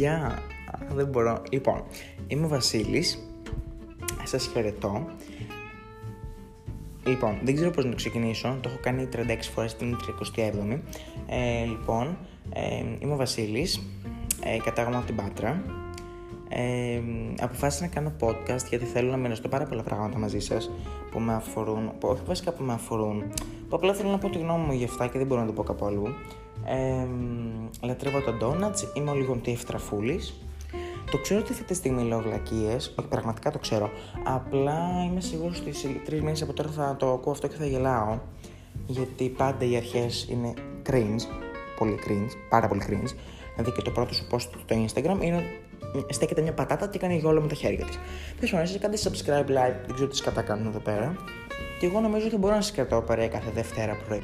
Γεια! Δεν μπορώ. Λοιπόν, είμαι ο Βασίλης. Σας χαιρετώ. Λοιπόν, δεν ξέρω πώς να το ξεκινήσω. Το έχω κάνει 36 φορές την 37η. Ε, λοιπόν, ε, είμαι ο Βασίλης. Ε, κατάγομαι από την Πάτρα. Ε, αποφάσισα να κάνω podcast γιατί θέλω να μοιραστώ πάρα πολλά πράγματα μαζί σας που με αφορούν, που όχι βασικά που με αφορούν, που απλά θέλω να πω τη γνώμη μου για αυτά και δεν μπορώ να το πω κάπου αλλού. Ε, λατρεύω τον donuts, είμαι ο λίγο ευτραφούλης. Το ξέρω ότι αυτή τη στιγμή λέω βλακίες, όχι πραγματικά το ξέρω. Απλά είμαι σίγουρος ότι σε τρεις μήνες από τώρα θα το ακούω αυτό και θα γελάω. Γιατί πάντα οι αρχές είναι cringe, πολύ cringe, πάρα πολύ cringe. Δηλαδή και το πρώτο σου post στο Instagram είναι στέκεται μια πατάτα και κάνει όλα με τα χέρια της. Τέλο πάντων, κάντε subscribe, like, δεν ξέρω τι κατά κάνουν εδώ πέρα. Και εγώ νομίζω ότι μπορώ να σας κρατάω παρέα κάθε Δευτέρα πρωί.